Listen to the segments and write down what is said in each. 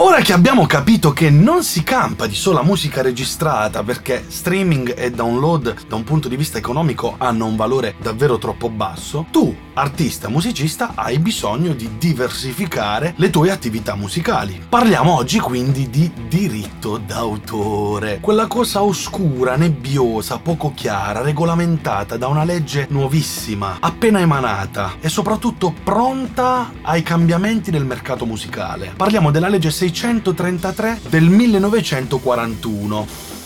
Ora che abbiamo capito che non si campa di sola musica registrata perché streaming e download da un punto di vista economico hanno un valore davvero troppo basso, tu, artista musicista, hai bisogno di diversificare le tue attività musicali. Parliamo oggi quindi di diritto d'autore, quella cosa oscura, nebbiosa, poco chiara, regolamentata da una legge nuovissima, appena emanata e soprattutto pronta ai cambiamenti del mercato musicale. Parliamo della legge 633 del 1941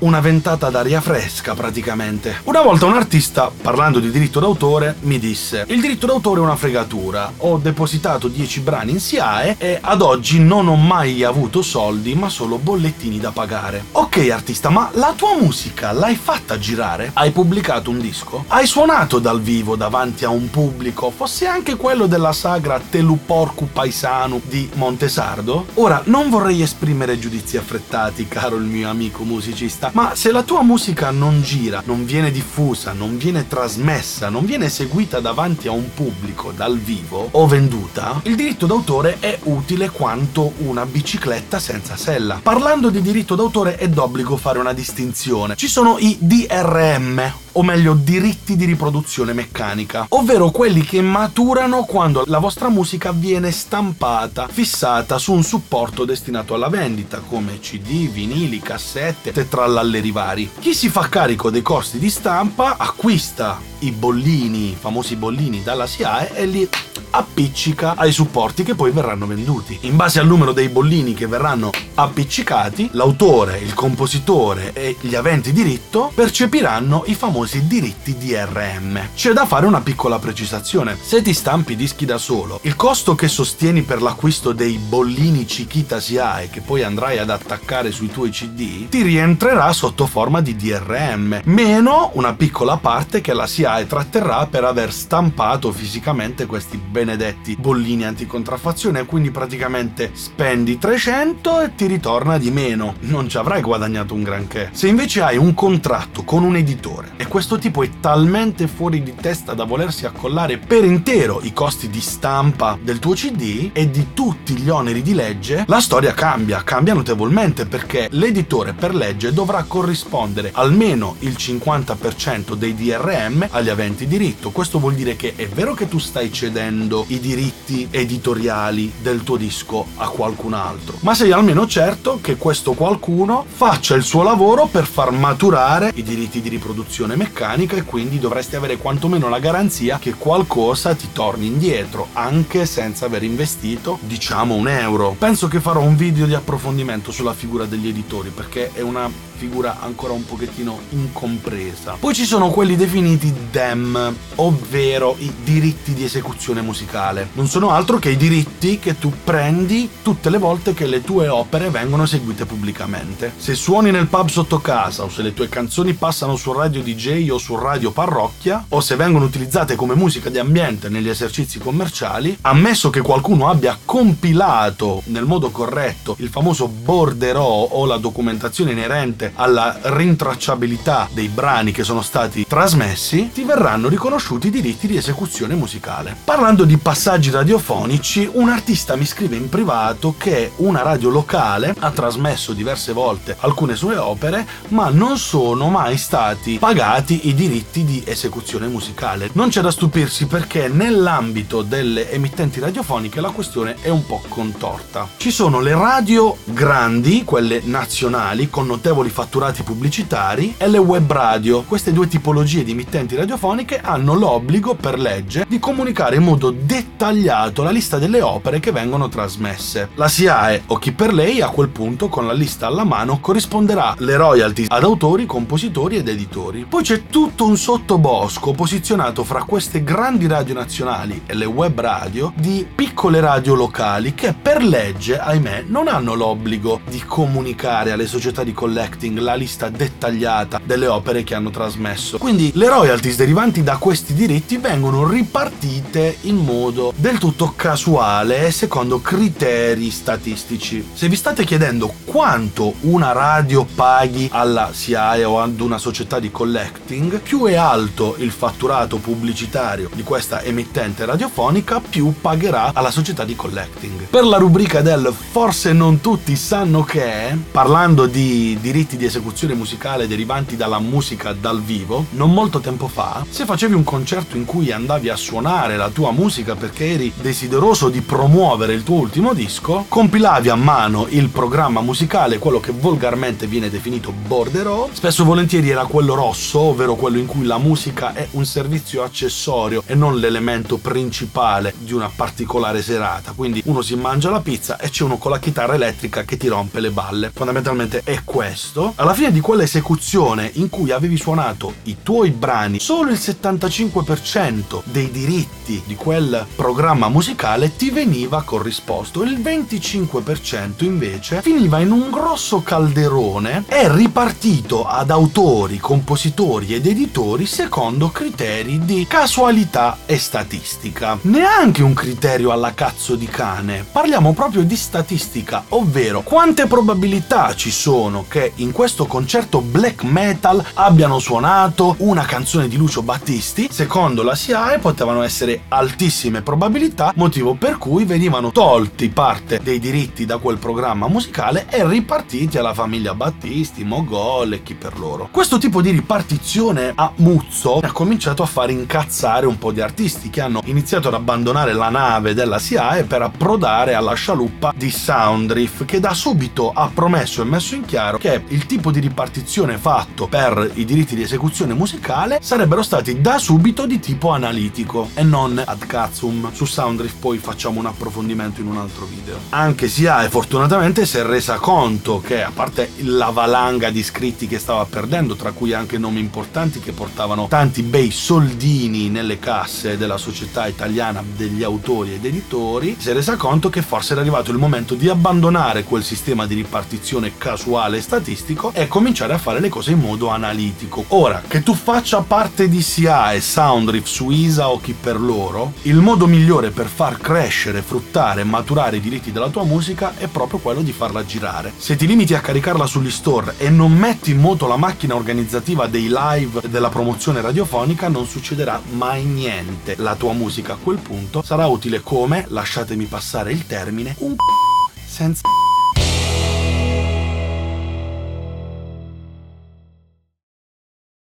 una ventata d'aria fresca praticamente. Una volta un artista, parlando di diritto d'autore, mi disse: Il diritto d'autore è una fregatura. Ho depositato 10 brani in SIAE e ad oggi non ho mai avuto soldi, ma solo bollettini da pagare. Ok, artista, ma la tua musica l'hai fatta girare? Hai pubblicato un disco? Hai suonato dal vivo davanti a un pubblico, fosse anche quello della sagra Teluporcu Paisano di Montesardo? Ora, non vorrei esprimere giudizi affrettati, caro il mio amico musicista, ma se la tua musica non gira, non viene diffusa, non viene trasmessa, non viene eseguita davanti a un pubblico dal vivo o venduta, il diritto d'autore è utile quanto una bicicletta senza sella. Parlando di diritto d'autore è d'obbligo fare una distinzione. Ci sono i DRM, o meglio diritti di riproduzione meccanica, ovvero quelli che maturano quando la vostra musica viene stampata, fissata su un supporto destinato alla vendita, come CD, vinili, cassette, tetrallalleri vari. Chi si fa carico dei costi di stampa acquista i bollini, i famosi bollini dalla SIAE e li appiccica ai supporti che poi verranno venduti. In base al numero dei bollini che verranno appiccicati, l'autore, il compositore e gli aventi diritto percepiranno i famosi diritti DRM. C'è da fare una piccola precisazione. Se ti stampi dischi da solo, il costo che sostieni per l'acquisto dei bollini Chiquita SIAE che poi andrai ad attaccare sui tuoi CD ti rientrerà sotto forma di DRM, meno una piccola parte che la SIAE tratterrà per aver stampato fisicamente questi bollini benedetti bollini anticontraffazione, quindi praticamente spendi 300 e ti ritorna di meno. Non ci avrai guadagnato un granché. Se invece hai un contratto con un editore e questo tipo è talmente fuori di testa da volersi accollare per intero i costi di stampa del tuo CD e di tutti gli oneri di legge, la storia cambia, cambia notevolmente perché l'editore per legge dovrà corrispondere almeno il 50% dei DRM agli aventi diritto. Questo vuol dire che è vero che tu stai cedendo vendendo i diritti editoriali del tuo disco a qualcun altro, ma sei almeno certo che questo qualcuno faccia il suo lavoro per far maturare i diritti di riproduzione meccanica e quindi dovresti avere quantomeno la garanzia che qualcosa ti torni indietro, anche senza aver investito, diciamo, un euro. Penso che farò un video di approfondimento sulla figura degli editori perché è una figura ancora un pochettino incompresa. Poi ci sono quelli definiti DEM, ovvero i diritti di esecuzione musicale. Non sono altro che i diritti che tu prendi tutte le volte che le tue opere vengono eseguite pubblicamente. Se suoni nel pub sotto casa o se le tue canzoni passano sul radio DJ o sul radio parrocchia o se vengono utilizzate come musica di ambiente negli esercizi commerciali, ammesso che qualcuno abbia compilato nel modo corretto il famoso borderò o la documentazione inerente alla rintracciabilità dei brani che sono stati trasmessi, ti verranno riconosciuti i diritti di esecuzione musicale. Parlando di passaggi radiofonici, un artista mi scrive in privato che una radio locale ha trasmesso diverse volte alcune sue opere, ma non sono mai stati pagati i diritti di esecuzione musicale. Non c'è da stupirsi perché nell'ambito delle emittenti radiofoniche la questione è un po' contorta. Ci sono le radio grandi, quelle nazionali, con notevoli fatturati pubblicitari e le web radio. Queste due tipologie di emittenti radiofoniche hanno l'obbligo per legge di comunicare in modo dettagliato la lista delle opere che vengono trasmesse. La SIAE o chi per lei a quel punto con la lista alla mano corrisponderà le royalties ad autori, compositori ed editori. Poi c'è tutto un sottobosco posizionato fra queste grandi radio nazionali e le web radio di piccole radio locali che per legge, ahimè, non hanno l'obbligo di comunicare alle società di collecting marketing la lista dettagliata delle opere che hanno trasmesso. Quindi le royalties derivanti da questi diritti vengono ripartite in modo del tutto casuale e secondo criteri statistici. Se vi state chiedendo quanto una radio paghi alla SIAE o ad una società di collecting, più è alto il fatturato pubblicitario di questa emittente radiofonica, più pagherà alla società di collecting. Per la rubrica del forse non tutti sanno che, parlando di diritti di esecuzione musicale derivanti dalla musica dal vivo, non molto tempo fa, se facevi un concerto in cui andavi a suonare la tua musica perché eri desideroso di promuovere il tuo ultimo disco, compilavi a mano il programma musicale, quello che volgarmente viene definito borderò, spesso volentieri era quello rosso, ovvero quello in cui la musica è un servizio accessorio e non l'elemento principale di una particolare serata. Quindi uno si mangia la pizza e c'è uno con la chitarra elettrica che ti rompe le balle. Fondamentalmente è questo. Alla fine di quella esecuzione in cui avevi suonato i tuoi brani, solo il 75% dei diritti di quel programma musicale ti veniva corrisposto. Il 25% invece finiva in un grosso calderone e ripartito ad autori, compositori ed editori secondo criteri di casualità e statistica. Neanche un criterio alla cazzo di cane, parliamo proprio di statistica, ovvero quante probabilità ci sono che in questo concerto black metal abbiano suonato una canzone di Lucio Battisti, secondo la SIAE potevano essere altissime probabilità, motivo per cui venivano tolti parte dei diritti da quel programma musicale e ripartiti alla famiglia Battisti, Mogol e chi per loro. Questo tipo di ripartizione a muzzo ha cominciato a far incazzare un po' di artisti che hanno iniziato ad abbandonare la nave della SIAE per approdare alla scialuppa di Soundriff che da subito ha promesso e messo in chiaro che il tipo di ripartizione fatto per i diritti di esecuzione musicale sarebbero stati da subito di tipo analitico e non ad cazum. Su Soundriff poi facciamo un approfondimento in un altro video. Anche SIAE fortunatamente si è resa conto che a parte la valanga di iscritti che stava perdendo, tra cui anche nomi importanti che portavano tanti bei soldini nelle casse della società italiana degli autori ed editori, si è resa conto che forse era arrivato il momento di abbandonare quel sistema di ripartizione casuale e statistico e cominciare a fare le cose in modo analitico. Ora, che tu faccia parte di SIA e Soundriff su ISA o chi per loro, il modo migliore per far crescere, fruttare e maturare i diritti della tua musica è proprio quello di farla girare. Se ti limiti a caricarla sugli store e non metti in moto la macchina organizzativa dei live e della promozione radiofonica, non succederà mai niente. La tua musica a quel punto sarà utile come, lasciatemi passare il termine, un c***o senza